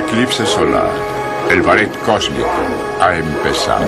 eclipse solar. El ballet cósmico ha empezado.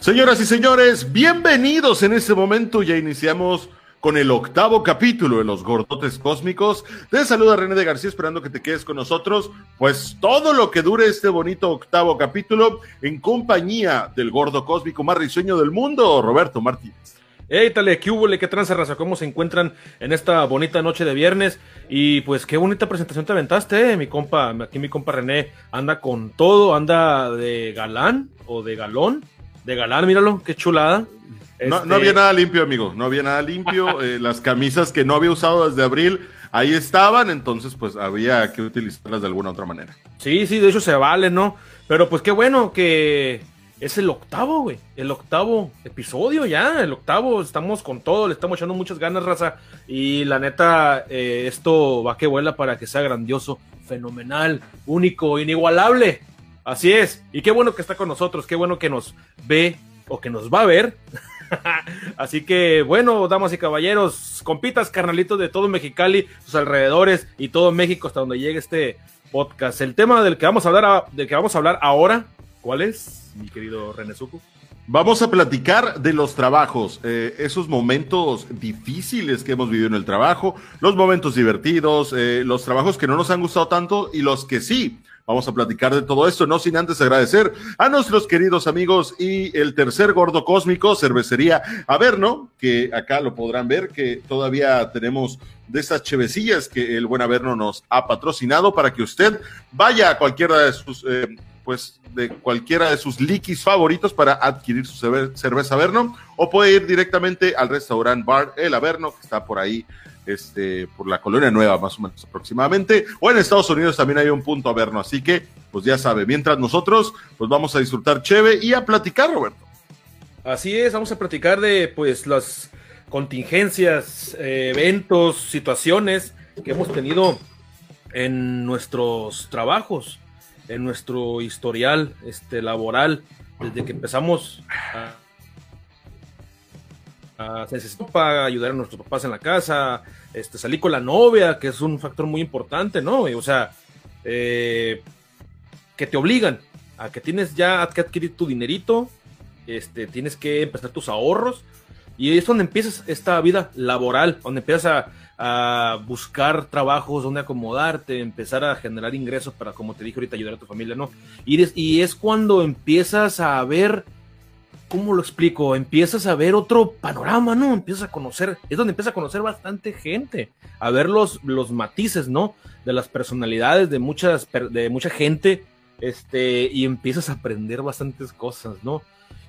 Señoras y señores, bienvenidos en este momento. Ya iniciamos con el octavo capítulo de Los Gordotes Cósmicos. Te saluda René de García, esperando que te quedes con nosotros, pues todo lo que dure este bonito octavo capítulo en compañía del gordo cósmico más risueño del mundo, Roberto Martínez. Hey, tale, ¿qué hubo? ¿Qué tranza, raza? ¿Cómo se encuentran en esta bonita noche de viernes? Y pues qué bonita presentación te aventaste, eh? mi compa, aquí mi compa René anda con todo, anda de galán o de galón, de galán, míralo, qué chulada. No, Este, no había nada limpio, amigo. No había nada limpio. Eh, las camisas que no había usado desde abril, ahí estaban. Entonces, pues había que utilizarlas de alguna otra manera. Sí, sí, de hecho se vale, ¿no? Pero pues qué bueno que es el octavo, güey. El octavo episodio ya, el octavo. Estamos con todo, le estamos echando muchas ganas, raza. Y la neta, eh, esto va que vuela para que sea grandioso, fenomenal, único, inigualable. Así es. Y qué bueno que está con nosotros, qué bueno que nos ve o que nos va a ver. Así que, bueno, damas y caballeros, compitas, carnalitos de todo Mexicali, sus alrededores y todo México hasta donde llegue este podcast. El tema del que vamos a hablar, del que vamos a hablar ahora, ¿cuál es, mi querido René Suku? Vamos a platicar de los trabajos, eh, esos momentos difíciles que hemos vivido en el trabajo, los momentos divertidos, eh, los trabajos que no nos han gustado tanto y los que sí. Vamos a platicar de todo esto, no sin antes agradecer a nuestros queridos amigos y el tercer gordo cósmico, cervecería Averno, que acá lo podrán ver, que todavía tenemos de estas chevecillas que el buen Averno nos ha patrocinado para que usted vaya a cualquiera de sus eh, pues de cualquiera de sus liquis favoritos para adquirir su cerve- cerveza Averno o puede ir directamente al restaurante bar El Averno que está por ahí este por la colonia nueva más o menos aproximadamente. O en Estados Unidos también hay un punto Averno así que pues ya sabe mientras nosotros pues vamos a disfrutar cheve y a platicar Roberto. Así es, vamos a platicar de pues las contingencias, eh, eventos, situaciones que hemos tenido en nuestros trabajos, en nuestro historial este, laboral, desde que empezamos a, a necesito para ayudar a nuestros papás en la casa, este, salí con la novia, que es un factor muy importante, ¿no? O sea, eh, que te obligan a que tienes ya que adquirir tu dinerito, este, tienes que empezar tus ahorros y es donde empiezas esta vida laboral, donde empiezas a, buscar trabajos, donde acomodarte, empezar a generar ingresos para, como te dije ahorita, ayudar a tu familia, ¿no? Y es, y es cuando empiezas a ver, ¿cómo lo explico? Empiezas a ver otro panorama, ¿no? Empiezas a conocer, es donde empiezas a conocer bastante gente, a ver los, los matices, ¿no? De las personalidades de muchas, de mucha gente, este, y empiezas a aprender bastantes cosas, ¿no?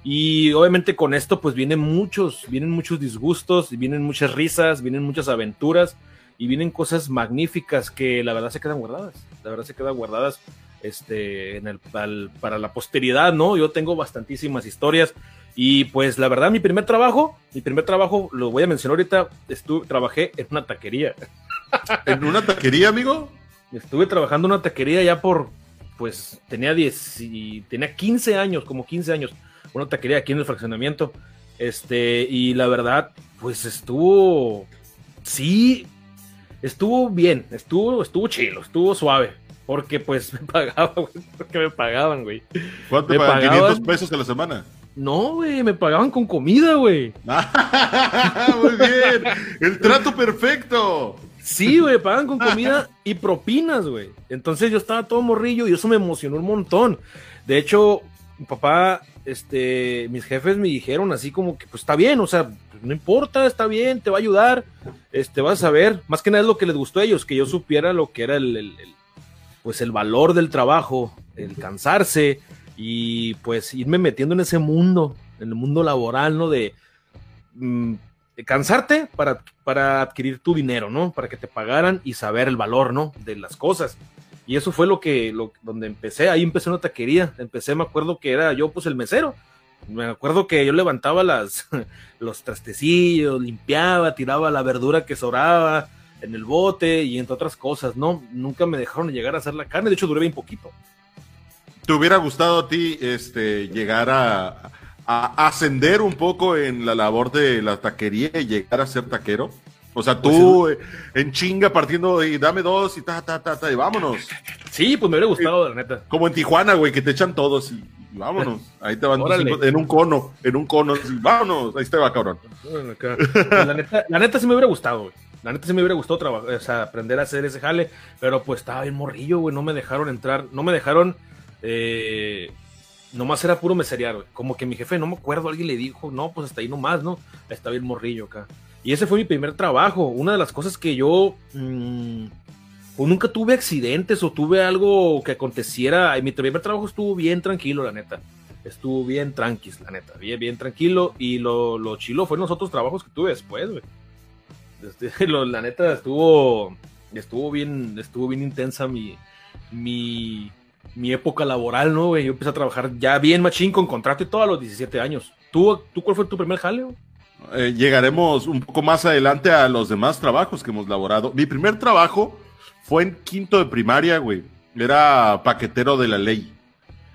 Y obviamente con esto pues vienen muchos, vienen muchos disgustos, vienen muchas risas, vienen muchas aventuras y vienen cosas magníficas que la verdad se quedan guardadas, la verdad se quedan guardadas este, en el, al- para la posteridad, ¿no? Yo tengo bastantísimas historias y pues la verdad mi primer trabajo, mi primer trabajo, lo voy a mencionar ahorita, estuve, trabajé en una taquería. en una taquería amigo Estuve trabajando en una taquería ya por, pues tenía 10 y tenía 15 años, como 15 años, una taquería aquí en el fraccionamiento. Este, y la verdad, pues estuvo, sí, estuvo bien, estuvo, estuvo chilo, estuvo suave, porque pues me pagaban, güey, porque me pagaban, güey. ¿cuánto pagan? pagaban. 500 pesos a la semana No, güey, me pagaban con comida, güey. muy bien el trato perfecto Sí, güey, pagan con comida y propinas, güey. Entonces yo estaba todo morrillo y eso me emocionó un montón. De hecho, mi papá, este, mis jefes me dijeron así como que, pues está bien, o sea, no importa, está bien, te va a ayudar, este, vas a ver. Más que nada es lo que les gustó a ellos, que yo supiera lo que era el, el- el, pues el valor del trabajo, el cansarse y pues irme metiendo en ese mundo, en el mundo laboral, ¿no? De mm, cansarte para, para adquirir tu dinero, ¿no? Para que te pagaran y saber el valor, ¿no? De las cosas. Y eso fue lo que, lo, donde empecé, ahí empecé una taquería, empecé, me acuerdo que era yo pues el mesero, me acuerdo que yo levantaba las, los trastecillos, limpiaba, tiraba la verdura que sobraba, en el bote y entre otras cosas, ¿no? Nunca me dejaron llegar a hacer la carne, de hecho duré bien poquito. ¿Te hubiera gustado a ti este, llegar a, a ascender un poco en la labor de la taquería y llegar a ser taquero? O sea, tú Pues eh, en chinga partiendo y dame dos y ta, ta, ta, ta, y vámonos. Sí, pues me hubiera gustado, la neta. Como en Tijuana, güey, que te echan todos y, y vámonos. Ahí te van cinco- en un cono, en un cono, y vámonos. Ahí te va, cabrón. Bueno. Pues, La neta, la neta sí me hubiera gustado, güey. La neta sí me hubiera gustado trabajar, o sea, aprender a hacer ese jale, pero pues estaba bien morrillo, güey. No me dejaron entrar, no me dejaron. Eh, nomás era puro meserear, güey. Como que mi jefe, no me acuerdo, alguien le dijo, no, pues hasta ahí nomás, ¿no? Está bien morrillo acá. Y ese fue mi primer trabajo. Una de las cosas que yo. mm, pues nunca tuve accidentes o tuve algo que aconteciera. Mi primer trabajo estuvo bien tranquilo, la neta. Estuvo bien tranquis, la neta. Bien, bien tranquilo. Y lo, lo chilo fue en los otros trabajos que tuve después, güey. Este, la neta estuvo. Estuvo bien. Estuvo bien intensa mi. Mi. Mi época laboral, ¿no, güey? Yo empecé a trabajar ya bien machín con contrato y todo a los 17 años. ¿Tú, ¿tú cuál fue tu primer jale, güey? Eh, llegaremos un poco más adelante a los demás trabajos que hemos laborado. Mi primer trabajo fue en quinto de primaria, güey. Era paquetero de la ley,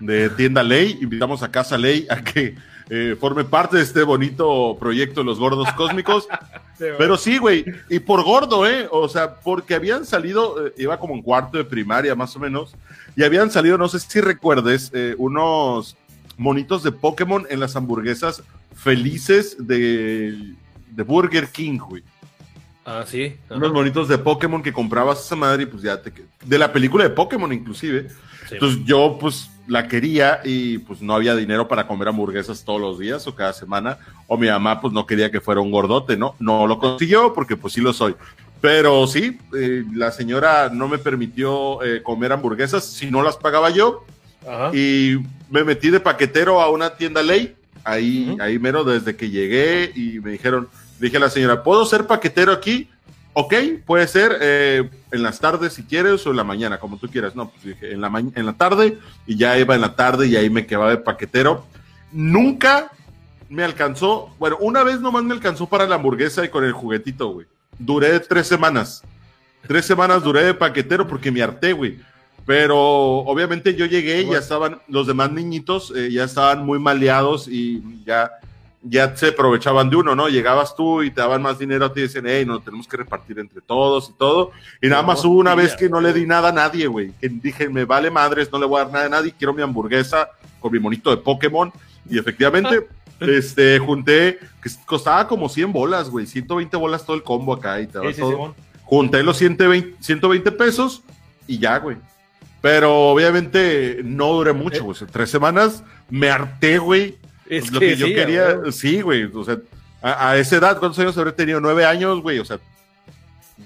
de tienda ley. Invitamos a Casa Ley a que eh, forme parte de este bonito proyecto de los gordos cósmicos. Pero sí, güey, y por gordo, ¿eh? O sea, porque habían salido, eh, iba como en cuarto de primaria más o menos, y habían salido, no sé si recuerdes, eh, unos monitos de Pokémon en las hamburguesas felices de, de Burger King, güey. Ah, sí. ajá. Unos monitos de Pokémon que comprabas esa madre y pues ya te... De la película de Pokémon inclusive. Sí. Entonces yo pues la quería y pues no había dinero para comer hamburguesas todos los días o cada semana. O mi mamá pues no quería que fuera un gordote, ¿no? No lo consiguió porque pues sí lo soy. Pero sí, eh, la señora no me permitió eh, comer hamburguesas si no las pagaba yo. Ajá. Y me metí de paquetero a una tienda ley, ahí, ahí mero desde que llegué y me dijeron, dije a la señora, ¿puedo ser paquetero aquí? Ok, puede ser eh, en las tardes si quieres o en la mañana, como tú quieras. No, pues dije en la, en la tarde y ya iba en la tarde y ahí me quedaba de paquetero. Nunca me alcanzó, bueno, una vez nomás me alcanzó para la hamburguesa y con el juguetito, güey. Duré tres semanas. Tres semanas duré de paquetero porque me harté, güey. Pero obviamente yo llegué y ya estaban los demás niñitos, eh, ya estaban muy maleados y ya, ya se aprovechaban de uno, ¿no? Llegabas tú y te daban más dinero a ti y decían, hey, no, tenemos que repartir entre todos y todo. Y nada más hubo una vez que no le di nada a nadie, güey. Que dije, me vale madres, no le voy a dar nada a nadie, quiero mi hamburguesa con mi monito de Pokémon. Y efectivamente, este, junté, que costaba como 100 bolas, güey, 120 bolas todo el combo acá y te daba Sí, sí, junté los 120, 120 pesos y ya, güey. Pero obviamente no duré mucho, güey. O sea, tres semanas me harté, güey. Es lo que, yo sí, quería, güey. sí, güey. O sea, a, a esa edad, ¿cuántos años habré tenido? Nueve años, güey. O sea,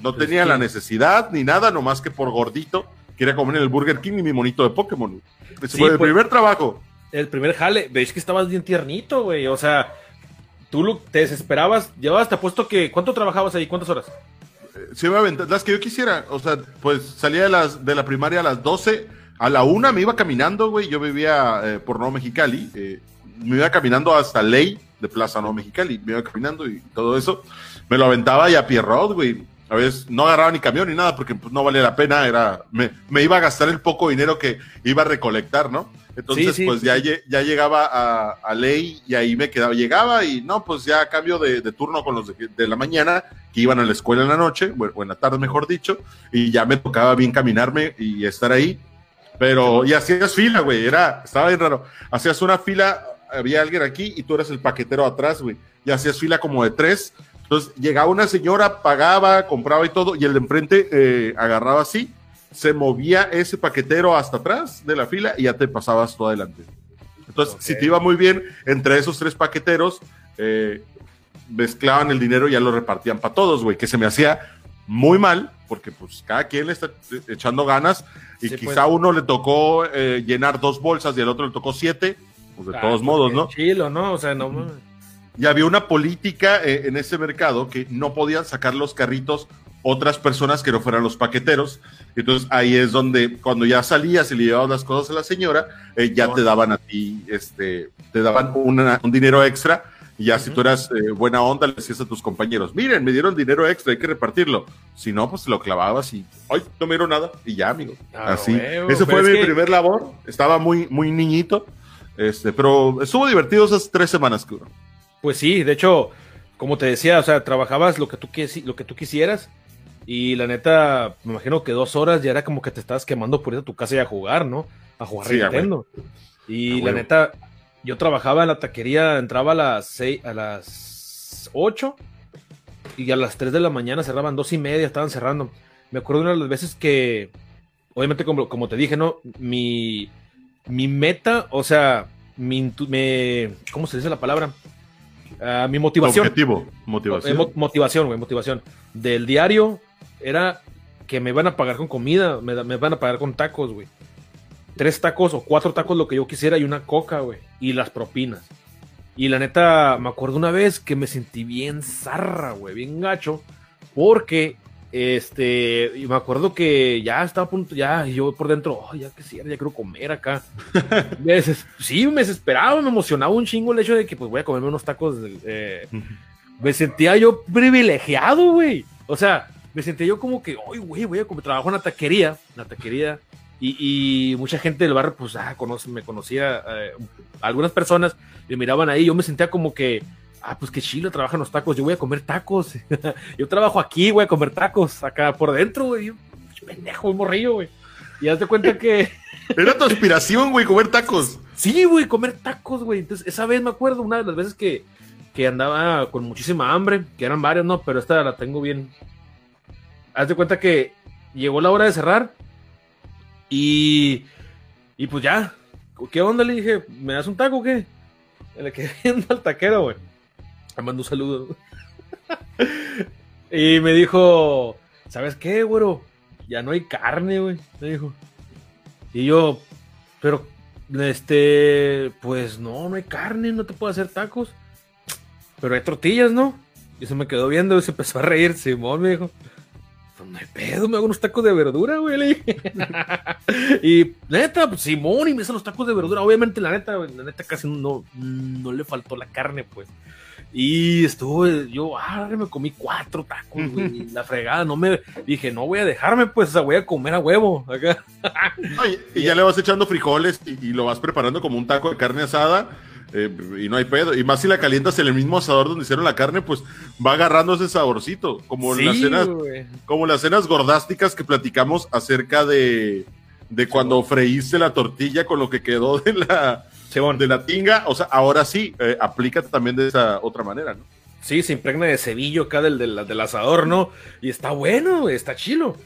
no Pues tenía sí. la necesidad ni nada, nomás que por gordito quería comer en el Burger King y mi monito de Pokémon. Ese Sí, fue el pues- primer trabajo. El primer jale, veis que estabas bien tiernito, güey. O sea, tú lo- te desesperabas, llevabas, te apuesto que. ¿Cuánto trabajabas ahí? ¿Cuántas horas? Sí, me las que yo quisiera. O sea, pues salía de, las, de la primaria a las 12, a la una me iba caminando, güey. Yo vivía eh, por Nuevo Mexicali. eh, me iba caminando hasta Ley de Plaza Nuevo Mexicali. Me iba caminando y todo eso. Me lo aventaba y a Pierrot, güey. A veces no agarraba ni camión ni nada porque pues, no valía la pena. Era, me, me iba a gastar el poco dinero que iba a recolectar, ¿no? Entonces, Sí, sí, pues sí, ya, ya llegaba a, a Ley y ahí me quedaba. Llegaba y no, pues ya a cambio de, de turno con los de, de la mañana que iban a la escuela en la noche, o en la tarde mejor dicho, y ya me tocaba bien caminarme y estar ahí. Pero, y hacías fila, güey, era, estaba bien raro. Hacías una fila, había alguien aquí y tú eras el paquetero atrás, güey, y hacías fila como de tres. Entonces llegaba una señora, pagaba, compraba y todo, y el de enfrente eh, agarraba así, se movía ese paquetero hasta atrás de la fila y ya te pasabas tú adelante. Entonces, si te iba muy bien entre esos tres paqueteros, eh, mezclaban el dinero y ya lo repartían para todos, güey, que se me hacía muy mal, porque pues cada quien le está echando ganas y Sí, quizá pues. uno le tocó eh, llenar dos bolsas y al otro le tocó siete, pues de Ah, todos modos, ¿no? Chilo, ¿no? O sea, no. Y había una política eh, en ese mercado que no podían sacar los carritos otras personas que no fueran los paqueteros. Entonces ahí es donde cuando ya salías y le llevabas las cosas a la señora, eh, ya No. te daban a ti, este, te daban una- un dinero extra Y ya si tú eras eh, buena onda, le decías a tus compañeros, miren, me dieron dinero extra, hay que repartirlo. Si no, pues lo clavabas y, ay, no me dieron nada. Y ya, amigo. Ah, Así. huevo, Ese fue mi que- primer labor. Estaba muy, muy niñito. Este, pero estuvo divertido esas tres semanas que. Pues sí, de hecho, como te decía, o sea, trabajabas lo que tú, quisi- lo que tú quisieras y la neta, me imagino que dos horas ya era como que te estabas quemando por ir a tu casa y a jugar, ¿no? A jugar Sí, a Nintendo. Y A la neta, yo trabajaba en la taquería, entraba a las seis, a las 8 y a las 3 de la mañana cerraban dos y media, estaban cerrando. Me acuerdo una de las veces que, obviamente como, como te dije, ¿no? Mi, mi meta, o sea, mi, me, ¿cómo se dice la palabra? Ah, mi motivación. Objetivo, Eh, motivación. mo- motivación, güey, motivación. Del diario era que me van a pagar con comida, me, me van a pagar con tacos, güey. Tres tacos o cuatro tacos, lo que yo quisiera, y una coca, güey. Y las propinas. Y la neta, me acuerdo una vez que me sentí bien zarra, güey, bien gacho, porque, este, y me acuerdo que ya estaba a punto, ya, y yo por dentro, oh, ya quisiera, ya quiero comer acá. Me sí, me desesperaba, me emocionaba un chingo el hecho de que, pues, voy a comerme unos tacos, eh, me sentía yo privilegiado, güey. O sea, me sentía yo como que, oye, güey, voy a comer, trabajo en la taquería, en la taquería, y, y mucha gente del barrio, pues, ah, conoce, me conocía, eh, algunas personas me miraban ahí, yo me sentía como que, ah, pues qué chilo, trabajan los tacos, yo voy a comer tacos, yo trabajo aquí, voy a comer tacos, acá por dentro, güey, pendejo, un morrillo, güey. Y haz de cuenta que, Era tu aspiración, güey, comer tacos. Sí, güey, comer tacos, güey. Entonces, esa vez me acuerdo, una de las veces que, que andaba con muchísima hambre, que eran varias, no, pero esta la tengo bien. Haz de cuenta que llegó la hora de cerrar y, y pues ya, ¿qué onda? Le dije, ¿me das un taco o qué? Le quedé viendo al taquero, güey. Le mando un saludo. y me dijo, ¿sabes qué, güero? Ya no hay carne, güey. Me dijo. Y yo, pero, este, pues no, no hay carne, no te puedo hacer tacos. Pero hay tortillas, ¿no? Y se me quedó viendo y se empezó a reír. Simón me dijo, pues no hay pedo, me hago unos tacos de verdura, güey. le dije. y neta, pues Simón, y me hizo los tacos de verdura. Obviamente, la neta, la neta casi no, no le faltó la carne, pues. Y estuvo, yo, ah, me comí cuatro tacos, güey. La fregada, no me, dije, no voy a dejarme, pues, o sea, voy a comer a huevo, acá. Ay, y ya le vas echando frijoles y, y lo vas preparando como un taco de carne asada. eh, y no hay pedo. Y más si la calientas en el mismo asador donde hicieron la carne, pues va agarrando ese saborcito. Como Sí, las cenas, güey. como las cenas gordásticas que platicamos acerca de, de cuando freíste la tortilla con lo que quedó de la, Simón. de la tinga. O sea, ahora sí, eh, aplícate también de esa otra manera, ¿no? Sí, se impregna de cebillo acá del, del, del asador, ¿no? Y está bueno, está chilo.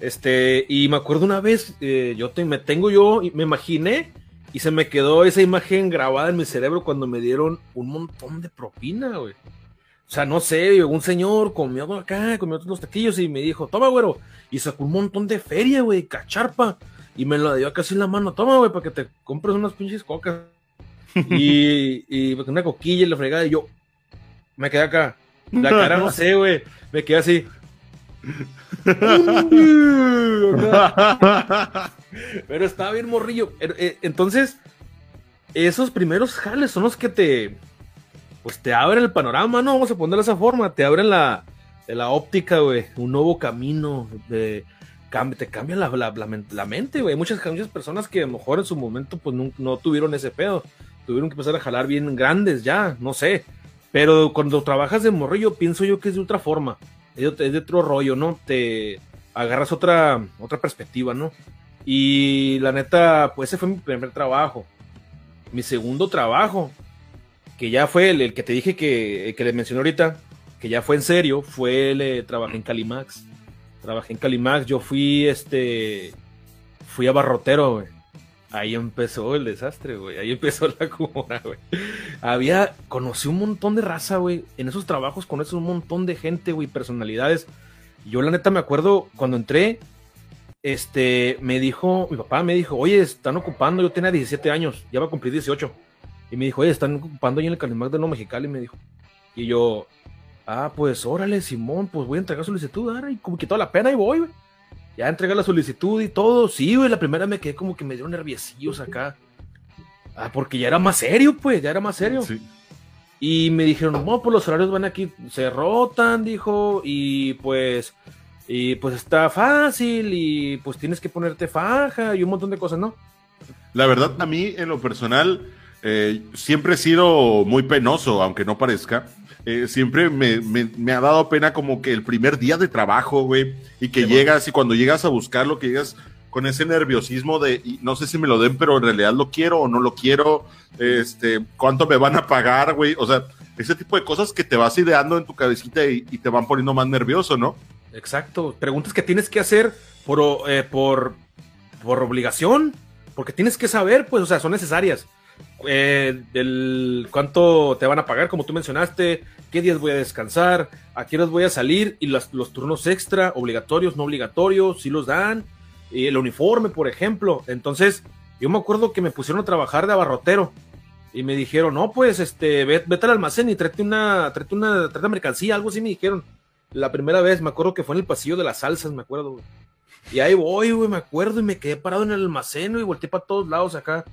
Este, y me acuerdo una vez, eh, yo te- me tengo yo, me imaginé, y se me quedó esa imagen grabada en mi cerebro cuando me dieron un montón de propina, güey. O sea, no sé, un señor, comió acá, comió unos taquillos y me dijo, toma, güero. Y sacó un montón de feria, güey, cacharpa. Y me la dio acá en la mano, toma, güey, para que te compres unas pinches cocas. y, y una coquilla y la fregada. Y yo, me quedé acá. La cara no sé, güey. Me quedé así. Pero estaba bien morrillo. Er- eh, Entonces, esos primeros jales son los que te. Pues te abren el panorama, ¿no? Vamos a ponerlo de esa forma. Te abren la, la óptica, güey. Un nuevo camino. De, te cambia la, la, la la mente, güey. Muchas, muchas personas que a lo mejor en su momento pues no, no tuvieron ese pedo. Tuvieron que empezar a jalar bien grandes ya, no sé. Pero cuando trabajas de morrillo, pienso yo que es de otra forma. Es de, otro rollo, ¿no? Te agarras otra, otra perspectiva, ¿no? Y la neta, pues ese fue mi primer trabajo. Mi segundo trabajo, que ya fue el, el que te dije que, que le mencioné ahorita, que ya fue en serio, fue el eh, trabajé en Calimax. Trabajé en Calimax, yo fui este fui a barrotero, güey. Ahí empezó el desastre, güey. Ahí empezó la cura, güey. Había, conocí un montón de raza, güey. En esos trabajos conoces un montón de gente, güey, personalidades. Yo la neta me acuerdo cuando entré, este, me dijo, mi papá me dijo, oye, están ocupando, yo tenía 17 años, ya va a cumplir 18. Y me dijo, oye, están ocupando ahí en el Calimax de Nuevo Mexicali, me dijo. Y yo, ah, pues órale, Simón, pues voy a entregar solicitud, ahora, y como que toda la pena y voy, güey. Ya entregué la solicitud y todo. Sí, güey, la primera me quedé como que me dieron nerviosillos acá. Ah, porque ya era más serio, pues, ya era más serio. Sí. Y me dijeron, no, pues los horarios van aquí, se rotan, dijo, y pues, y pues está fácil, y pues tienes que ponerte faja y un montón de cosas, ¿no? La verdad, a mí, en lo personal, eh, siempre he sido muy penoso, aunque no parezca. Eh, siempre me, me, me, ha dado pena como que el primer día de trabajo, güey, y que llegas y cuando llegas a buscarlo, que llegas con ese nerviosismo de y no sé si me lo den, pero en realidad lo quiero o no lo quiero, este, cuánto me van a pagar, güey, o sea, ese tipo de cosas que te vas ideando en tu cabecita y, y te van poniendo más nervioso, ¿no? Exacto, preguntas que tienes que hacer por, eh, por, por obligación, porque tienes que saber, pues, o sea, son necesarias. Eh, del cuánto te van a pagar, como tú mencionaste, qué días voy a descansar, a qué horas voy a salir y los, turnos extra, obligatorios, no obligatorios, si los dan, y el uniforme, por ejemplo. Entonces, yo me acuerdo que me pusieron a trabajar de abarrotero y me dijeron, no, pues, este, vete, al almacén y tráete una, tráete una, tráete mercancía, algo así me dijeron. La primera vez, me acuerdo que fue en el pasillo de las salsas, me acuerdo, Y ahí voy, güey, me acuerdo, y me quedé parado en el almacén, y volteé para todos lados acá.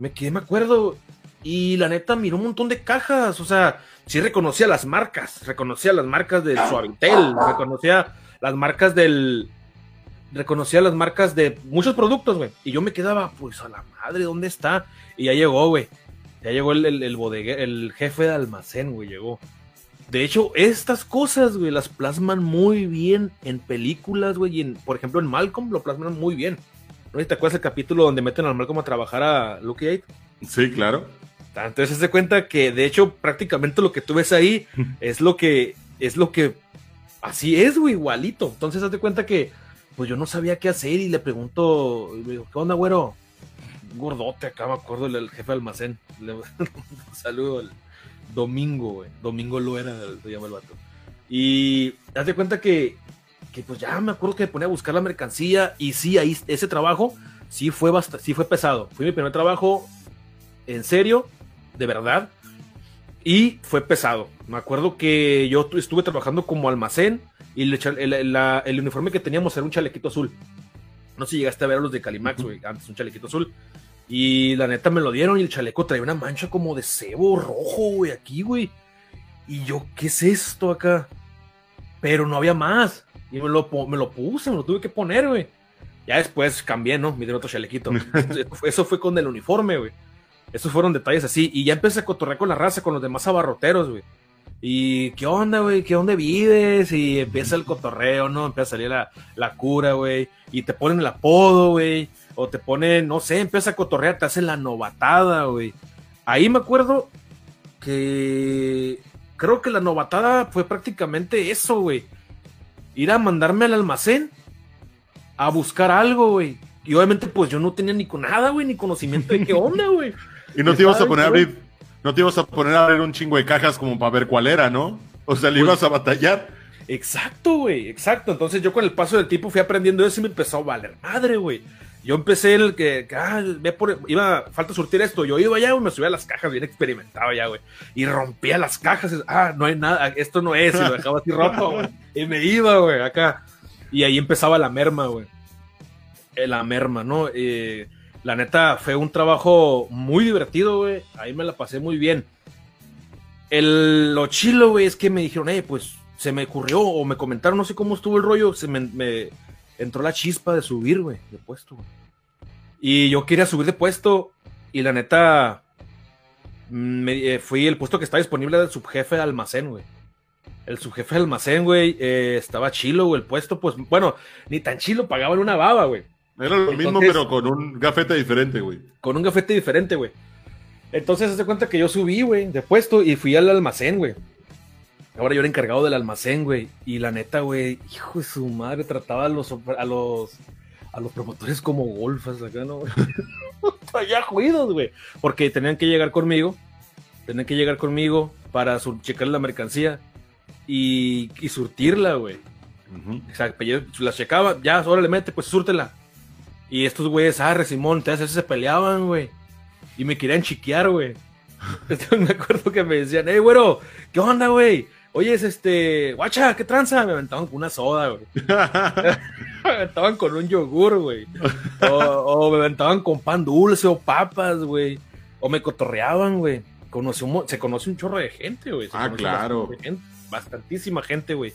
Me quedé, me acuerdo, y la neta miró un montón de cajas, o sea, sí reconocía las marcas, reconocía las marcas del Suavitel, reconocía las marcas del, reconocía las marcas de muchos productos, güey. Y yo me quedaba, pues a la madre, ¿dónde está? Y ya llegó, güey. Ya llegó el, el, el jefe de almacén, güey, llegó. De hecho, estas cosas, güey, las plasman muy bien en películas, güey. Y en, por ejemplo, en Malcolm lo plasman muy bien. ¿No te acuerdas el capítulo donde meten a Malcolm a trabajar a Lucky Eight? Sí, claro. Entonces se cuenta que, de hecho, prácticamente lo que tú ves ahí es lo que, es lo que, así es, güey, igualito. Entonces, haz de cuenta que pues yo no sabía qué hacer y le pregunto, ¿qué onda, güero? gordote acá, me acuerdo, el, jefe de almacén. Le saludo al Domingo, güey. Domingo lo era, lo llama el vato. Y hazte cuenta que, que, pues ya me acuerdo que me ponía a buscar la mercancía y sí, ahí ese trabajo sí fue, sí fue pesado. Fue mi primer trabajo en serio, de verdad, y fue pesado. Me acuerdo que yo estuve trabajando como almacén y el, uniforme que teníamos era un chalequito azul. No sé si llegaste a ver a los de Calimax, güey, antes un chalequito azul. Y la neta me lo dieron y el chaleco traía una mancha como de cebo rojo, güey, aquí, güey. Y yo, ¿qué es esto acá? Pero no había más. Y me lo, me lo puse, me lo tuve que poner, güey. Ya después cambié, ¿no? Me dieron otro chalequito. Eso fue con el uniforme, güey. Esos fueron detalles así. Y ya empecé a cotorrear con la raza, con los demás abarroteros, güey. Y qué onda, güey, qué onda vives. Y empieza el cotorreo, ¿no? Empieza a salir la, la cura, güey. Y te ponen el apodo, güey. O te ponen, no sé, empieza a cotorrear, te hacen la novatada, güey. Ahí me acuerdo que creo que la novatada fue prácticamente eso, güey. Ir a mandarme al almacén a buscar algo, güey. Y obviamente, pues yo no tenía ni con nada, güey, ni conocimiento de qué onda, güey. y no te ibas a poner a abrir no te ibas a poner a ver un chingo de cajas como para ver cuál era, ¿no? O sea, le pues ibas a batallar. Exacto, güey, exacto. Entonces yo con el paso del tiempo fui aprendiendo eso y me empezó a valer madre, güey. Yo empecé el que, ah, ve por, iba, falta surtir esto. Yo iba allá, y me subía a las cajas, bien experimentado ya, güey. Y rompía las cajas. ah, no hay nada, esto no es. Y lo dejaba así roto, güey. Y me iba, güey, acá. Y ahí empezaba la merma, güey. Eh, la merma, ¿no? Eh, la neta, fue un trabajo muy divertido, güey. Ahí me la pasé muy bien. El, lo chilo, güey, es que me dijeron, eh, pues se me ocurrió, o me comentaron, no sé cómo estuvo el rollo, se me, entró la chispa de subir, güey, de puesto, güey. Y yo quería subir de puesto, y la neta, me, eh, fui el puesto que estaba disponible del subjefe de almacén, güey. El subjefe de almacén, güey, eh, estaba chilo, güey, el puesto, pues, bueno, ni tan chilo, pagaban una baba, güey. Era lo mismo, pero con un gafete diferente, güey. Con un gafete diferente, güey. Entonces, hace cuenta que yo subí, güey, de puesto y fui al almacén, güey. Ahora yo era encargado del almacén, güey. Y la neta, güey, hijo de su madre, trataba a los, a los, a los promotores como golfas acá, ¿no? Traía juidos, güey. Porque tenían que llegar conmigo. Tenían que llegar conmigo para checar la mercancía y, y surtirla, güey. Exacto. Yo la checaba, ya, ahora le mete, pues súrtela. Y estos güeyes, ah, Simón, te se peleaban, güey. Y me querían chiquear, güey. me acuerdo que me decían, hey, güero, ¿qué onda, güey? Oye, es este, guacha, ¿qué tranza? Me aventaban con una soda, güey. me aventaban con un yogur, güey. O, me aventaban con pan dulce o papas, güey. O me cotorreaban, güey. conoció, se conoce un chorro de gente, güey. Ah, claro. Gente, bastantísima gente, güey.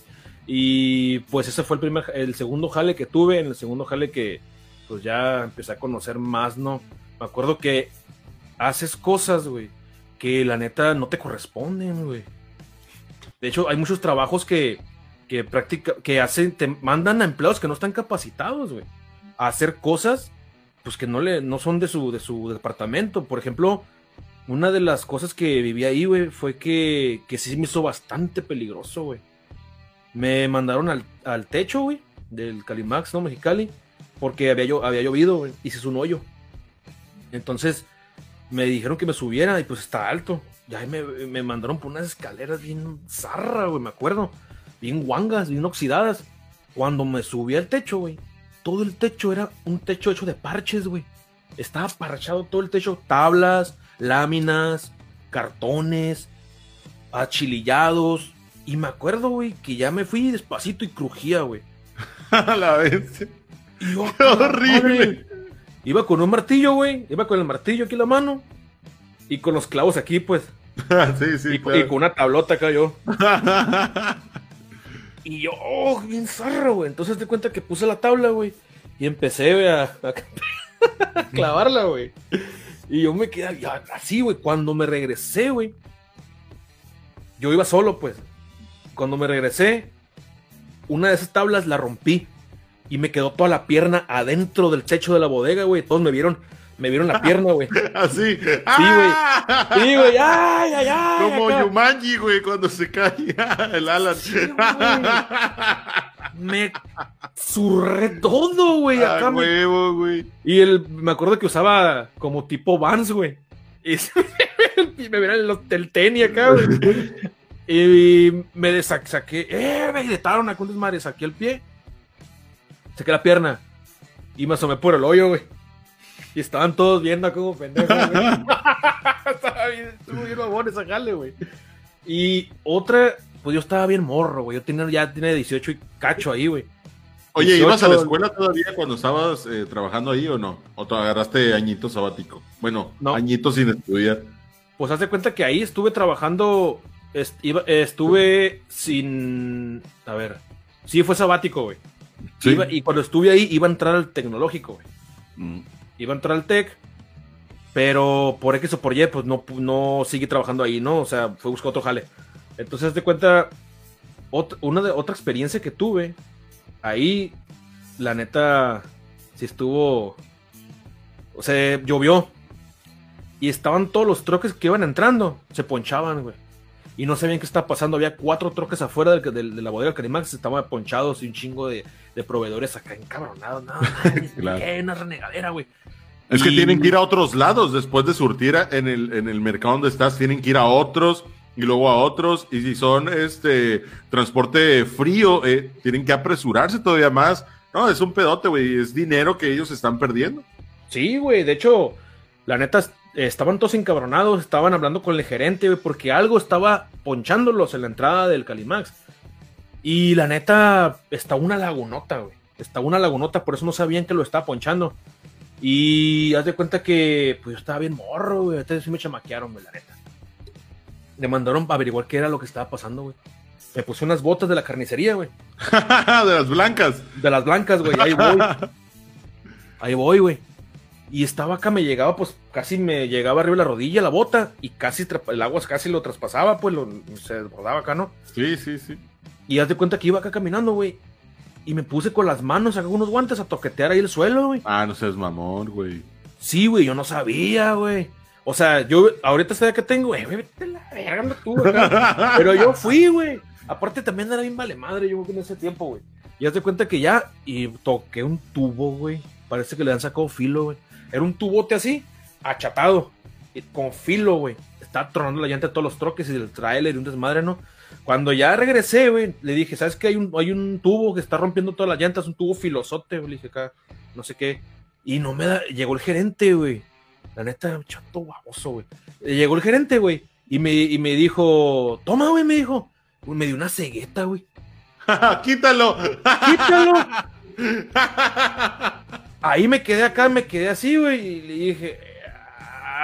Y pues ese fue el primer, el segundo jale que tuve, en el segundo jale que pues ya empecé a conocer más, ¿no? Me acuerdo que haces cosas, güey, que la neta no te corresponden, güey. De hecho, hay muchos trabajos que, que practica, que hacen, te mandan a empleados que no están capacitados, güey, a hacer cosas, pues que no le, no son de su, de su departamento. Por ejemplo, una de las cosas que viví ahí, güey, fue que, que sí me hizo bastante peligroso, güey. Me mandaron al, al techo, güey, del Calimax, ¿no? Mexicali, porque había, yo, había llovido, güey, hizo un hoyo. Entonces, me dijeron que me subiera y pues está alto. Ya me, me mandaron por unas escaleras bien zarra, güey, me acuerdo. Bien guangas, bien oxidadas. Cuando me subí al techo, güey, todo el techo era un techo hecho de parches, güey. Estaba parchado todo el techo, tablas, láminas, cartones, achilillados. Y me acuerdo, güey, que ya me fui despacito y crujía, güey. A la vez. Y yo, Qué horrible. Iba con un martillo, güey. Iba con el martillo aquí en la mano. Y con los clavos aquí, pues. sí, sí. y, claro. y con una tablota acá yo. Y yo, oh, bien zarro, güey. Entonces te cuenta que puse la tabla, güey. Y empecé, güey, a, a- a clavarla, güey. Y yo me quedé ya, así, güey. Cuando me regresé, güey. Yo iba solo, pues. Cuando me regresé, una de esas tablas la rompí. Y me quedó toda la pierna adentro del techo de la bodega, güey. Todos me vieron, me vieron la pierna, güey. Así. Sí, güey, ay, ay, ay. Como acá. Yumanji, güey, cuando se cae el Alan. Me zurré todo, güey. Acá A me- huevo, güey. Y el, me acuerdo que usaba como tipo Vans, güey. Y, me vieron el, el tenis acá, güey. Y me desa- saqué, eh, me gritaron a un desmadre, saqué el pie, saqué la pierna y me asomé por el hoyo, güey. Y estaban todos viendo como pendejos, güey. Estaba bien, estuvo bien babón esa jale, güey. Y otra, pues yo estaba bien morro, güey. Yo tenía, ya tenía 18 y cacho ahí, güey. Oye, ¿ibas a la 18. escuela todavía cuando estabas eh, trabajando ahí o no? ¿O te agarraste añito sabático? Bueno, No. añito sin estudiar. Pues haz de cuenta que ahí estuve trabajando, est- iba- estuve sin, a ver, sí fue sabático, güey. Sí. Iba- y cuando estuve ahí iba a entrar al tecnológico, güey. Mm. Iba a entrar al tech, pero por X o por Y, pues no, no sigue trabajando ahí, ¿no? O sea, fue buscar otro jale. Entonces, de cuenta, ot- una de, otra experiencia que tuve, ahí, la neta, sí estuvo, o sea, llovió. Y estaban todos los troques que iban entrando, se ponchaban, güey. Y no sabían qué estaba pasando. Había cuatro troques afuera del- del- de la bodega Carimax, estaban ponchados y un chingo de, de proveedores acá encabronados. No, mames, Claro. ¿qué? una renegadera, güey. Es que tienen que ir a otros lados después de surtir a- en el, en el mercado donde estás, tienen que ir a otros y luego a otros. Y si son este transporte frío, eh, tienen que apresurarse todavía más. No, es un pedote, güey. Es dinero que ellos están perdiendo. Sí, güey. De hecho, la neta, estaban todos encabronados. Estaban hablando con el gerente, güey, porque algo estaba ponchándolos en la entrada del Calimax. Y la neta, está una lagunota, güey. Está una lagunota, por eso no sabían que lo estaba ponchando. Y haz de cuenta que, pues yo estaba bien morro, güey. Entonces sí me chamaquearon, güey, la neta. Me mandaron a averiguar qué era lo que estaba pasando, güey. Me puse unas botas de la carnicería, güey. de las blancas. De las blancas, güey. Ahí voy. Ahí voy, güey. Y estaba acá, me llegaba, pues casi me llegaba arriba de la rodilla la bota y casi el agua casi lo traspasaba, pues lo, se desbordaba acá, ¿no? Sí, sí, sí. Y haz de cuenta que iba acá caminando, güey. Y me puse con las manos, acá unos guantes a toquetear ahí el suelo, güey. Ah, no seas mamón, güey. Sí, güey, yo no sabía, güey. O sea, yo ahorita sé que tengo, güey, vete la verga, tú, acá. Pero yo fui, güey. Aparte también era bien vale madre, yo en ese tiempo, güey. Y haz de cuenta que ya, y toqué un tubo, güey. Parece que le han sacado filo, güey. Era un tubote así, achatado, y con filo, güey. Estaba tronando la llanta de todos los troques y del trailer y un desmadre, ¿no? Cuando ya regresé, güey, le dije, ¿sabes qué? Hay un, hay un tubo que está rompiendo todas las llantas, un tubo filosote, güey. Le dije acá, no sé qué. Y no me da, llegó el gerente, güey. La neta, chato baboso, güey. Llegó el gerente, güey. Y me, y me dijo, toma, güey, me dijo. Güey, Me dio una cegueta, güey. Quítalo. Quítalo. Ahí me quedé acá, me quedé así, güey. Y le dije,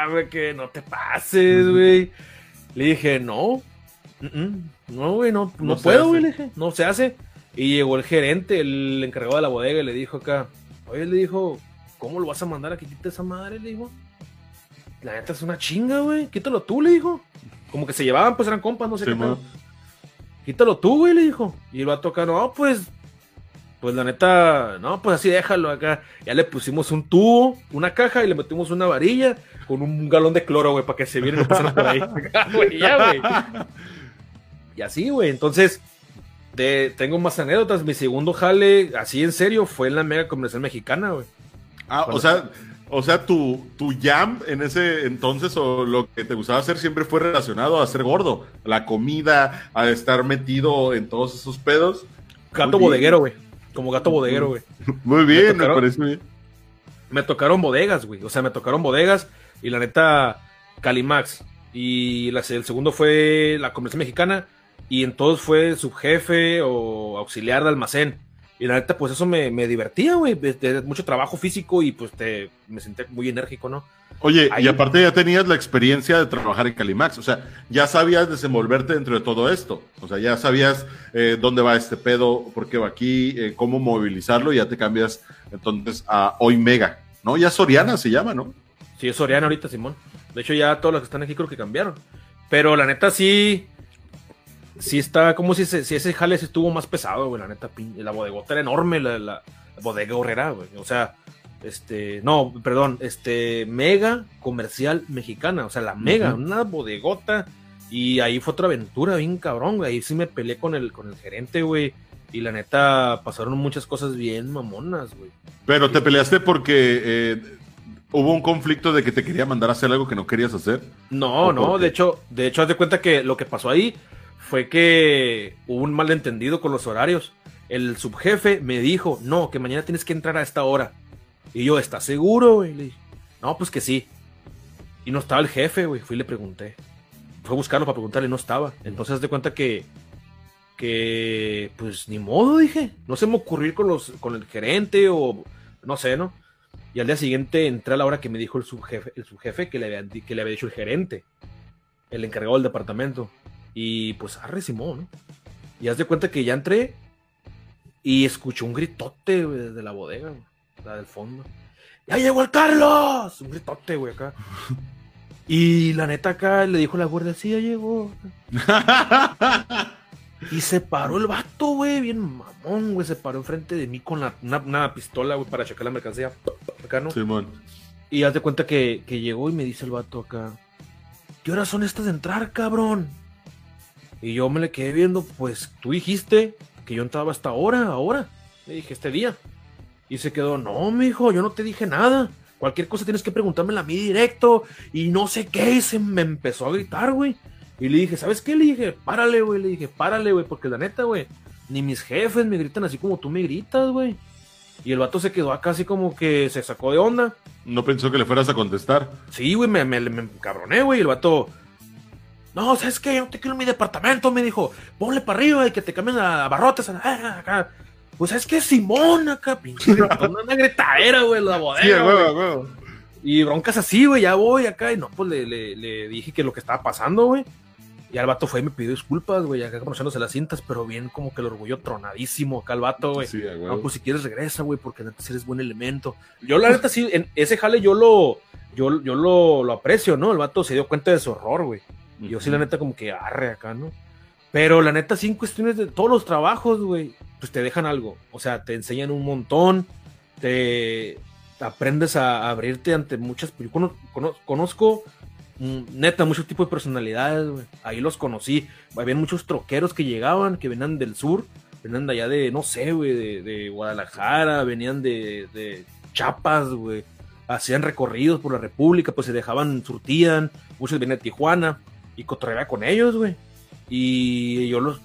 güey, que no te pases, güey. Le dije, no, no, güey, no, no, puedo, güey, le dije, no se hace. Y llegó el gerente, el encargado de la bodega, y le dijo acá, oye, le dijo, ¿cómo lo vas a mandar a que quite esa madre? Le dijo, la neta es una chinga, güey, quítalo tú, le dijo. Como que se llevaban, pues eran compas, no sé qué Quítalo tú, güey, le dijo. Y el vato acá, no, pues, pues la neta, no, pues así déjalo acá. Ya le pusimos un tubo, una caja y le metimos una varilla con un galón de cloro, güey, para que se viera y por ahí. ya, güey. Y así, güey. Entonces, tengo más anécdotas. Mi segundo jale, así en serio, fue en la mega comercial mexicana, güey. Ah, o sea, o sea, tu, tu jam en ese entonces o lo que te gustaba hacer siempre fue relacionado a ser gordo, la comida, a estar metido en todos esos pedos. Gato bodeguero, güey. Como gato bodeguero, güey. Muy bien, me, parece bien. Me tocaron bodegas, güey. O sea, me tocaron bodegas y la neta, Calimax. Y el segundo fue la comercial mexicana y en todos fue subjefe o auxiliar de almacén. Y la neta, pues eso me, divertía, güey. mucho trabajo físico y pues te, me senté muy enérgico, ¿no? Oye, y aparte ya tenías la experiencia de trabajar en Calimax, o sea, ya sabías desenvolverte dentro de todo esto, o sea, ya sabías eh, dónde va este pedo, por qué va aquí, eh, cómo movilizarlo, y ya te cambias entonces a Hoy Mega, ¿no? Ya Soriana se llama, ¿no? Sí, es Soriana ahorita, Simón. De hecho, ya todos los que están aquí creo que cambiaron. Pero la neta sí, sí está como si, ese, si ese jale estuvo más pesado, güey, la neta, la bodegota era enorme, la, bodega horrera, güey, o sea, este, no, perdón, este, mega comercial mexicana, o sea, la mega, una bodegota, y ahí fue otra aventura bien cabrón, güey, ahí sí me peleé con el, con el gerente, güey, y la neta, pasaron muchas cosas bien mamonas, güey. Pero te peleaste porque... Eh, ¿Hubo un conflicto de que te quería mandar a hacer algo que no querías hacer? No, no, de hecho, de hecho, haz de cuenta que lo que pasó ahí fue que hubo un malentendido con los horarios. El subjefe me dijo, no, que mañana tienes que entrar a esta hora. Y yo, ¿estás seguro, güey? Le dije, no, pues que sí. Y no estaba el jefe, güey. Fui y le pregunté. Fue a buscarlo para preguntarle, no estaba. Entonces, haz de cuenta que, que, pues ni modo, dije. No se me ocurrió con, los, con el gerente o no sé, ¿no? Y al día siguiente entré a la hora que me dijo el subjefe, el subjefe que, le había, que le había dicho el gerente, el encargado del departamento. Y pues arre Simón, ¿no? Y haz de cuenta que ya entré y escuché un gritote, desde la bodega, güey, la del fondo. ¡Ya llegó el Carlos! Un gritote, güey, acá. Y la neta acá le dijo la guardia, sí, ya llegó. y se paró el vato, güey, bien mamón, güey. Se paró enfrente de mí con la, una, pistola, güey, para checar la mercancía. Acá, ¿no? Simón. Y haz de cuenta que, que llegó y me dice el vato acá. ¿Qué horas son estas de entrar, cabrón? Y yo me le quedé viendo, pues tú dijiste que yo entraba hasta ahora, ahora. Le dije, este día. Y se quedó, no, mijo, yo no te dije nada. Cualquier cosa tienes que preguntármela a mí directo. Y no sé qué. Y se me empezó a gritar, güey. Y le dije, ¿sabes qué? Le dije, párale, güey. Le dije, párale, güey. Porque la neta, güey, ni mis jefes me gritan así como tú me gritas, güey. Y el vato se quedó acá así como que se sacó de onda. No pensó que le fueras a contestar. Sí, güey, me, me, me cabroné, güey. El vato, no, ¿sabes qué? Yo no te quiero en mi departamento, me dijo. Ponle para arriba y que te cambien a barrotes. Ah, acá. Pues, ¿sabes qué? Simón, acá, pinche. una gritadera, güey, la bodega. Sí, güey, Y broncas así, güey, ya voy acá. Y no, pues le, le, dije que lo que estaba pasando, güey. Y al vato fue y me pidió disculpas, güey, acá conociéndose las cintas, pero bien como que el orgullo tronadísimo acá al vato, güey. Sí, güey. No, pues si quieres regresa, güey, porque neta eres buen elemento. Yo la neta sí, en ese jale yo lo, yo, yo lo, lo aprecio, ¿no? El vato se dio cuenta de su horror, güey. Yo sí, la neta, como que arre acá, ¿no? Pero la neta, en cuestiones de todos los trabajos, güey, pues te dejan algo. O sea, te enseñan un montón, te aprendes a, abrirte ante muchas. Yo conozco, mm, neta, muchos tipos de personalidades, güey. Ahí los conocí. Había muchos troqueros que llegaban, que venían del sur, venían de allá de, no sé, güey, de, Guadalajara, venían de, de Chiapas, güey. Hacían recorridos por la República, pues se dejaban, surtían. Muchos venían de Tijuana y cotorreaba con ellos, güey. Y yo los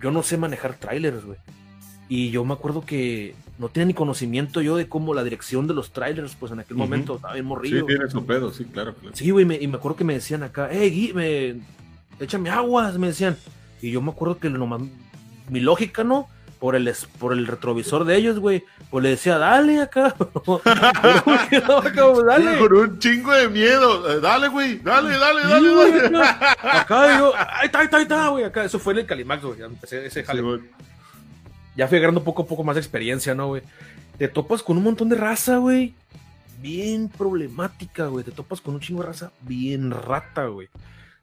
yo no sé manejar trailers, güey. Y yo me acuerdo que no tenía ni conocimiento yo de cómo la dirección de los trailers, pues en aquel momento estaba bien morrido. Sí, tiene su pedo, sí, claro. Sí, güey, y me acuerdo que me decían acá, hey, me, échame aguas, me decían. Y yo me acuerdo que nomás, mi lógica, ¿no? Por el, por el retrovisor de ellos, güey. Pues le decía, dale acá. Dale. Con un chingo de miedo. Eh, Dale, güey. Dale, dale, dale, dale. acá, yo, ahí está, ahí está, ahí está, güey. Acá, eso fue en el Calimax, güey. Ya empecé ese jale. Sí, güey. ya fui agarrando poco a poco más de experiencia, ¿no, güey? Te topas con un montón de raza, güey. Bien problemática, güey. Te topas con un chingo de raza bien rata, güey.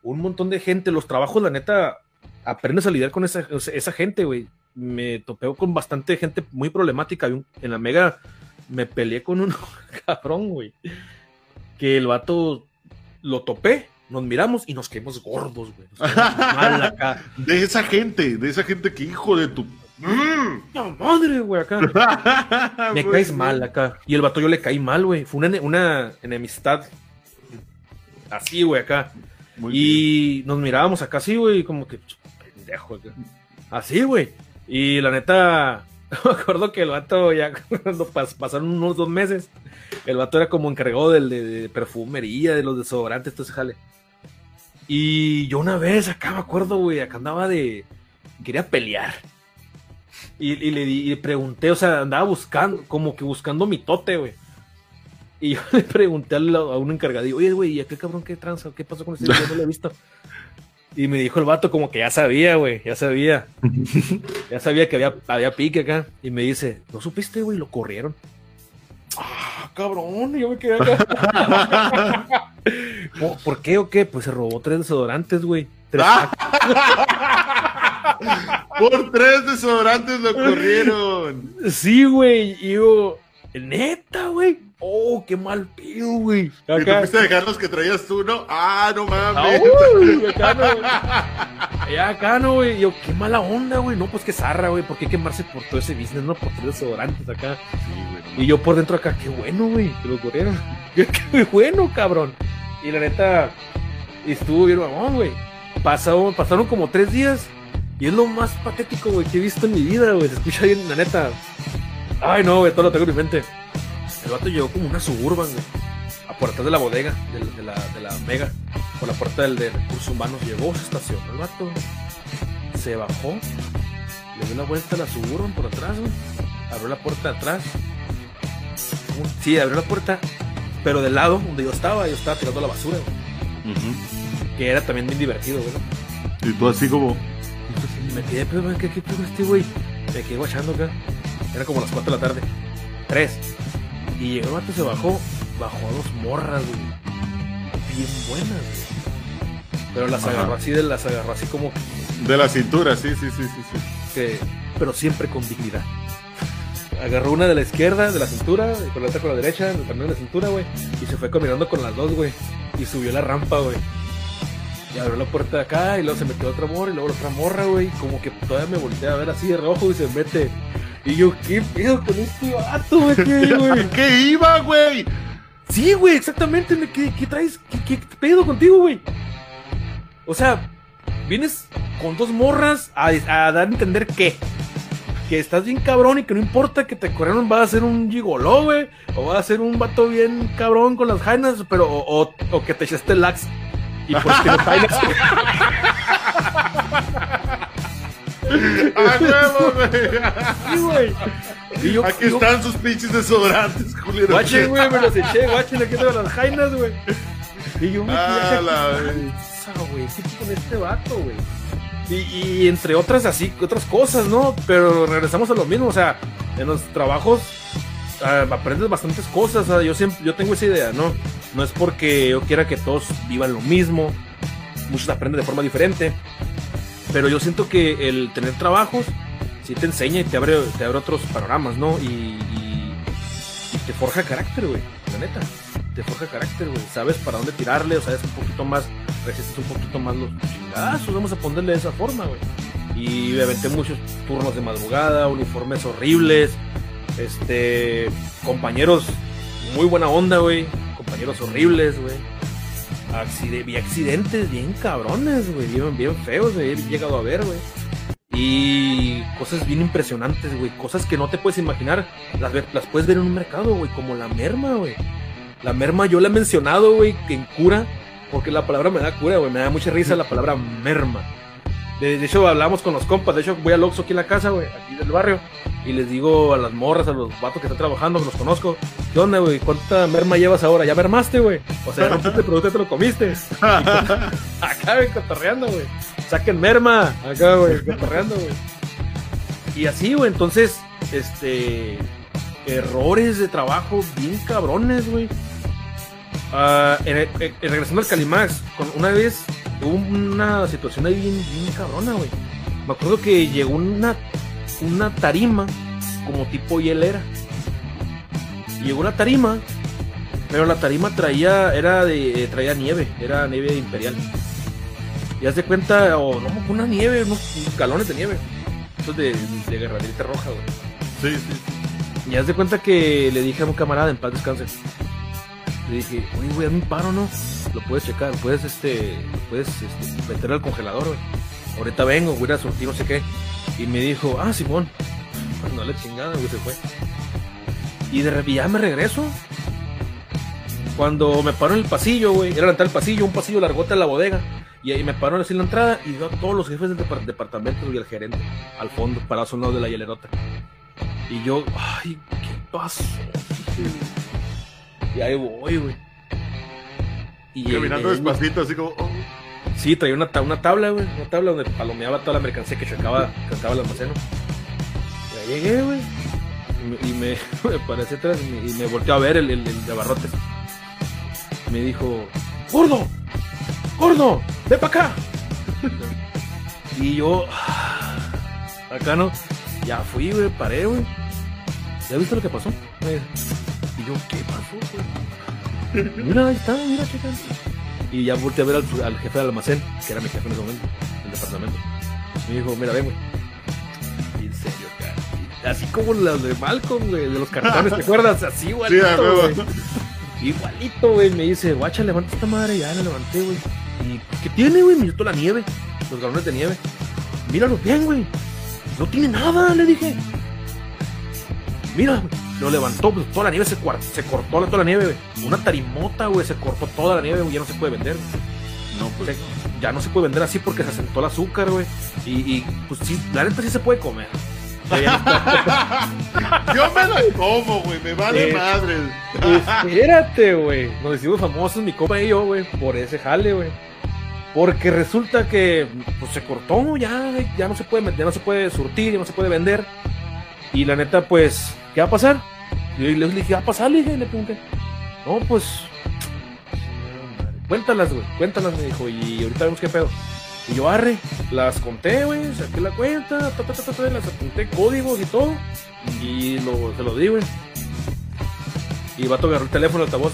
Un montón de gente. Los trabajos, la neta, aprendes a lidiar con esa, esa gente, güey. Me topeo con bastante gente muy problemática. En la mega me peleé con un cabrón, güey. Que el vato lo topé, nos miramos y nos quedamos gordos, güey. Nos quedamos mal acá. De esa gente, de esa gente que hijo de tu. Mm. ¡La madre, güey! Acá. Me caes mal acá. Y el vato yo le caí mal, güey. Fue una, una enemistad. Así, güey, acá. Muy bien. y nos mirábamos acá así, güey, como que pendejo acá. Así, güey. Y la neta, me acuerdo que el vato ya cuando pas- pasaron unos dos meses, el vato era como encargado del de, perfumería, de los desodorantes, todo ese jale. Y yo una vez acá me acuerdo, güey, acá andaba de. quería pelear. Y, y le y le pregunté, o sea, andaba buscando, como que buscando mi tote, güey. Y yo le pregunté a un encargadillo, oye, güey, ¿y a qué cabrón qué tranza? ¿Qué pasó con ese? Yo no lo he visto. Y me dijo el vato como que ya sabía, güey, ya sabía. ya sabía que había, había pique acá. Y me dice, ¿no supiste, güey? Lo corrieron. Ah, cabrón, yo me quedé acá. ¿Por- ¿Por qué o qué? Pues se robó tres desodorantes, güey. Tres Por tres desodorantes lo corrieron. Sí, güey. Y yo, neta, güey. Oh, qué mal pido, güey. Y te fuiste a dejar los que traías tú, ¿no? Ah, no Ah, mames. uy, acá no, güey. Ya acá no, güey. Yo, qué mala onda, güey. No, pues qué zarra, güey. ¿Por qué quemarse por todo ese business, no? Por tres desodorantes acá. Y yo por dentro acá, qué bueno, güey. Que lo corrieron. Qué, qué bueno, cabrón. Y la neta, estuvo bien, mamón, güey. Pasaron, pasaron como tres días. Y es lo más patético, güey, que he visto en mi vida, güey. Se escucha bien, la neta. Ay, no, güey, todo lo tengo en mi mente. El vato llegó como una suburban, güey. A atrás de la bodega, de, la- de la, de la mega. Por la puerta del de recursos humanos. Llegó, se estacionó el vato. Se bajó. Le dio la vuelta a la suburban por atrás, güey. Abrió la puerta de atrás. Sí, abrió la puerta. Pero del lado donde yo estaba, yo estaba tirando la basura, güey. Que era también bien divertido, güey. Y tú así como. Y me quedé, pero, güey, ¿qué, qué pedo este güey? Me quedé guachando acá. Era como las 4 de la tarde. 3. Y llegó el vato, se bajó. Bajó a dos morras, güey. Bien buenas, güey. Pero las Ajá. agarró así, de las agarró así como De la cintura, sí, sí, sí, sí. sí. que. Pero siempre con dignidad. Agarró una de la izquierda, de la cintura, y con la otra con la derecha, también de la cintura, güey. Y se fue caminando con las dos, güey. Y subió la rampa, güey. Y abrió la puerta de acá, y luego se metió otra morra, y luego otra morra, güey. Como que todavía me volteé a ver así de rojo y se mete. Y yo, ¿qué pedo con este vato, güey? ¿Qué, iba, güey? Sí, güey, exactamente. me- ¿Qué, qué traes? ¿Qué, qué pedo contigo, güey? O sea, vienes con dos morras a, a dar a entender que. Que estás bien cabrón y que no importa que te corrieron, va a ser un gigoló, güey. O va a ser un vato bien cabrón con las jainas, pero. O, o- o que te echaste lax. Y pues tienes jainas. ¡A huevo, güey! Sí, güey. Y yo, Aquí yo- están sus pinches desodorantes, culero. Guachen, güey, me los eché, guachen, aquí tengo las jainas, güey. Y yo me Ah, quedé la acá, vez. "Puta, güey, ¿qué con este vato, güey? Y, y entre otras así, otras cosas, ¿no? Pero regresamos a lo mismo, o sea, en los trabajos ah, aprendes bastantes cosas, o sea, yo siempre, yo tengo esa idea, ¿no? No es porque yo quiera que todos vivan lo mismo, muchos aprenden de forma diferente, pero yo siento que el tener trabajos sí te enseña y te abre, te abre otros panoramas, ¿no? Y, y- y te forja carácter, güey, la neta. Te forja carácter, güey. Sabes para dónde tirarle, o sabes un poquito más, resistes un poquito más los chingazos, vamos a ponerle de esa forma, güey. Y me aventé muchos turnos de madrugada, uniformes horribles, este, compañeros muy buena onda, güey. Compañeros horribles, güey. Vi accidentes bien cabrones, güey. Bien, bien feos, güey. He llegado a ver, güey. Y cosas bien impresionantes, güey. Cosas que no te puedes imaginar. Las, las puedes ver en un mercado, güey. Como la merma, güey. La merma yo la he mencionado, güey, que en cura. Porque la palabra me da cura, güey. Me da mucha risa la palabra merma. De, de hecho, hablamos con los compas. De hecho, voy al Oxxo aquí en la casa, güey, aquí del barrio. Y les digo a las morras, a los vatos que están trabajando, que los conozco. ¿Qué onda, güey? ¿Cuánta merma llevas ahora? ¿Ya mermaste, güey? O sea, rompiste el producto te lo comiste. acá, güey, cotorreando, güey. Saquen merma. Acá, güey, cotorreando, güey. Y así, güey, entonces, este. Errores de trabajo bien cabrones, güey. En- en- en- regresando al Calimax, con- una vez hubo una situación ahí bien, bien cabrona, güey. Me acuerdo que llegó una, una tarima como tipo hielera. Llegó una tarima, pero la tarima traía, era de, traía nieve, era nieve imperial. Y haz de cuenta, o no, una nieve, unos galones de nieve. Esos de, de roja, güey. Sí, sí. Y haz de cuenta que le dije a un camarada en paz descanse. Le dije, oye, güey, hazme un paro, ¿no? Lo puedes checar, puedes, este, puedes este, meter al congelador, güey. Ahorita vengo, voy a ir a surtir no sé qué. Y me dijo, ah, Simón. No le chingada, güey, se fue. Y de repente ya me regreso. Cuando me paro en el pasillo, güey, era la entrada del pasillo, un pasillo largote en la bodega. Y ahí me paro así en la entrada y veo a todos los jefes del depar- departamento y el gerente al fondo, parados a un lado de la hielerota. Y yo, ay, ¿qué pasó? Y ahí voy, güey. Y Caminando despacito, así como. oh. Sí, traía una, una tabla, güey. Una tabla donde palomeaba toda la mercancía que checaba, que estaba el almacén. Y ahí llegué, güey. Y me, me, hacia atrás y me, volteó a ver el, el, el. Me dijo, ¡Gordo! ¡Gordo! ¡Ven para acá! y yo, acá no. Ya fui, güey, paré, güey. ¿Ya viste lo que pasó? Y yo, ¿qué pasó, güey? Mira, ahí está, mira, checa. Y ya volteé a ver al, al jefe del almacén, que era mi jefe en ese momento, del departamento. Me dijo, mira, ven, güey. En serio, cara. Así como las de Malcolm, güey, de los cartones, ¿te acuerdas? Así, Sí, igualito, huevo. güey. Igualito, güey. Me dice, guacha, levanta esta madre. Ya la levanté, güey. ¿Y qué tiene, güey? Me toda la nieve, los galones de nieve. Míralo bien, güey. No tiene nada, le dije. Mira, güey. Lo levantó, pues toda la nieve se, cortó la- toda la nieve, güey. Una tarimota, güey, se cortó toda la nieve, güey. Ya no se puede vender. No, pues. Se- ya no se puede vender así porque se asentó el azúcar, güey. Y, y, pues sí, la neta sí se puede comer. Yo me la como, güey. Me vale Eh. madre. Espérate, güey. Nos hicimos famosos, mi compa y yo, güey, por ese jale, güey. Porque resulta que pues, se cortó, ya, ya no se puede, ya no se puede surtir, ya no se puede vender. Y la neta, pues, ¿qué va a pasar? Y le dije, ¿qué va a pasar? Le dije, le pregunté. No, pues. Cuéntalas, güey, cuéntalas, me dijo, y ahorita vemos qué pedo. Y yo arre, las conté, güey, saqué la cuenta, ta, ta, ta, las apunté códigos y todo. Y lo, se lo di, güey. Y el vato agarró el teléfono altavoz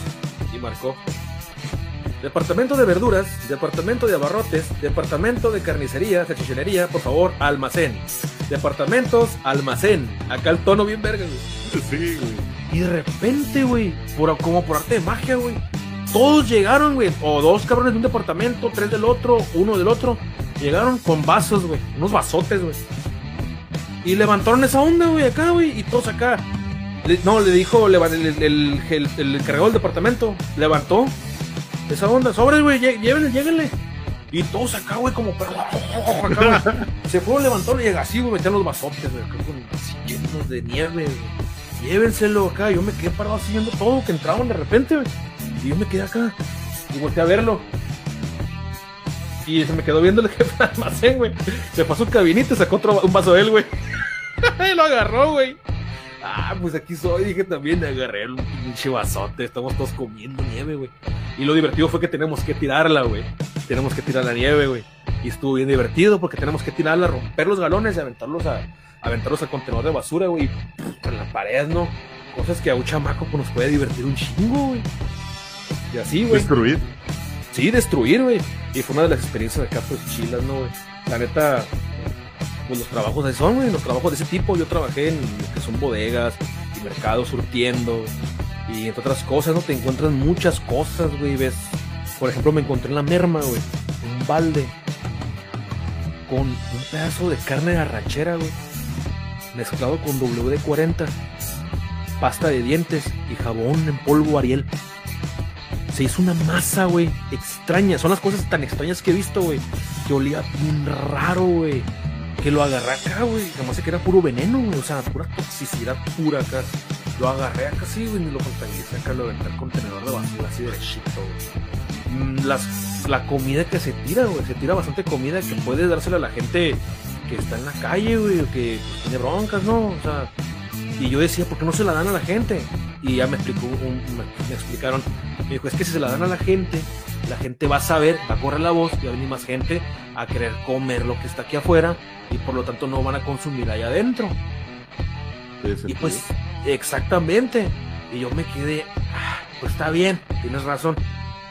y marcó. Departamento de verduras, departamento de abarrotes, departamento de carnicería, salchichonería, por favor, almacén. Departamentos, almacén. Acá el tono bien verga, güey. Sí, güey. Y de repente, güey, por, como por arte de magia, güey, todos llegaron, güey, o dos cabrones de un departamento, tres del otro, uno del otro, llegaron con vasos, güey, unos vasotes, güey. Y levantaron esa onda, güey, acá, güey, y todos acá. Le- no, le dijo el, el, el- el encargado del departamento, levantó esa onda, sobres, güey, llévenle, lléguenle. Y todos acá, güey, como güey. Se fueron levantando y así, güey, metían los vasotes, güey, con llenos de nieve, güey llévenselo acá. Yo me quedé parado así viendo todo que entraban de repente, güey. Y yo me quedé acá y volteé a verlo. Y se me quedó viendo el jefe del almacén, güey. Se pasó un cabinito y sacó otro, un vaso de él, güey. lo agarró, güey. Ah, pues aquí soy, dije también, agarré un pinche vasote, estamos todos comiendo nieve, güey. Y lo divertido fue que tenemos que tirarla, güey. Tenemos que tirar la nieve, güey. Y estuvo bien divertido porque tenemos que tirarla, romper los galones y aventarlos a, aventarlos al contenedor de basura, güey. En la pared, ¿no? Cosas que a un chamaco pues, nos puede divertir un chingo, güey. Y así, güey. Destruir. Sí, destruir, güey. Y fue una de las experiencias acá, pues, chilas, ¿no, güey? La neta, pues los trabajos así son, güey. Los trabajos de ese tipo. Yo trabajé en lo que son bodegas y mercados surtiendo. Y entre otras cosas, ¿no? Te encuentras muchas cosas, güey. Por ejemplo, me encontré en la merma, güey. Un balde con un pedazo de carne de arrachera, güey. Mezclado con WD-40, pasta de dientes y jabón en polvo Ariel. Se hizo una masa, güey, extraña. Son las cosas tan extrañas que he visto, güey. que olía bien raro, güey. Que lo agarré acá, güey. Además que era puro veneno, güey. O sea, pura toxicidad pura acá. Lo agarré acá, sí, güey, ni lo contabilicé acá, lo aventé al contenedor de basura, así derechito, güey. Mm, Las, la comida que se tira, güey. Se tira bastante comida que puede dársela a la gente que está en la calle, güey, o que pues, tiene broncas, ¿no? O sea, y yo decía, ¿por qué no se la dan a la gente? Y ya me explicó, un- me, me explicaron, me dijo, es que si se la dan a la gente, la gente va a saber, va a correr la voz y va a venir más gente a querer comer lo que está aquí afuera y por lo tanto no van a consumir allá adentro. Y pues, exactamente. Y yo me quedé, "Ah, pues está bien, tienes razón.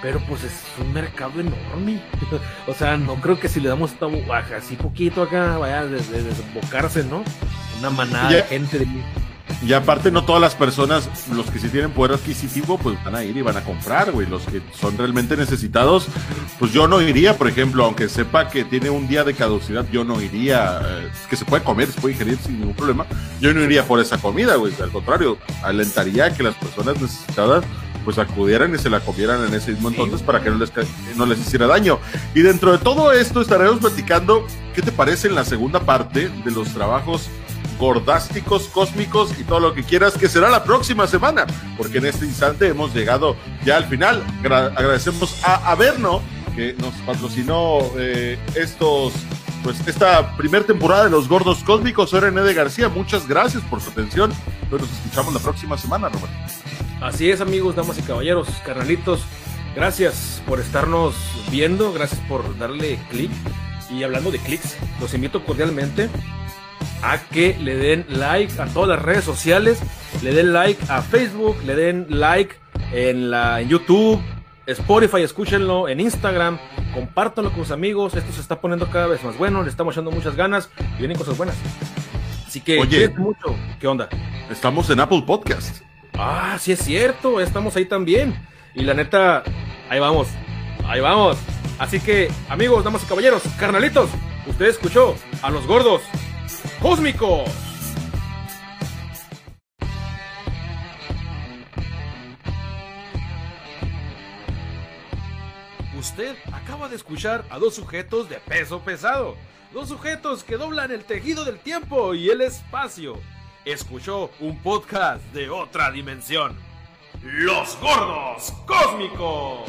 Pero pues es un mercado enorme. o sea, no creo que si le damos así poquito acá, vaya a des- des- desbocarse, ¿no? Una manada Ya. de gente de Y aparte no todas las personas, los que sí tienen poder adquisitivo, pues van a ir y van a comprar, güey. Los que son realmente necesitados, pues yo no iría, por ejemplo, aunque sepa que tiene un día de caducidad, yo no iría, eh, que se puede comer, se puede ingerir sin ningún problema, yo no iría por esa comida, güey. Al contrario, alentaría que las personas necesitadas pues acudieran y se la comieran en ese mismo entonces para que no les, no les hiciera daño. Y dentro de todo esto estaremos platicando qué te parece en la segunda parte de los trabajos gordásticos, cósmicos y todo lo que quieras, que será la próxima semana, porque en este instante hemos llegado ya al final. Gra- agradecemos a Averno, que nos patrocinó eh, estos, pues esta primera temporada de Los Gordos Cósmicos. Soy René de García, muchas gracias por su atención. Pues nos escuchamos la próxima semana, Roberto. Así es, amigos, damas y caballeros, carnalitos. Gracias por estarnos viendo, gracias por darle clic. Y hablando de clics, los invito cordialmente a que le den like a todas las redes sociales, le den like a Facebook, le den like en la en YouTube, Spotify, escúchenlo en Instagram, compártanlo con sus amigos. Esto se está poniendo cada vez más bueno, le estamos echando muchas ganas y vienen cosas buenas. Así que Oye. mucho. ¿Qué onda? Estamos en Apple Podcast. Ah, sí es cierto, estamos ahí también. Y la neta, ahí vamos, ahí vamos. Así que, amigos, damas y caballeros, carnalitos, usted escuchó a los gordos cósmicos. Usted acaba de escuchar a dos sujetos de peso pesado. Dos sujetos que doblan el tejido del tiempo y el espacio. Escuchó un podcast de otra dimensión. Los gordos cósmicos.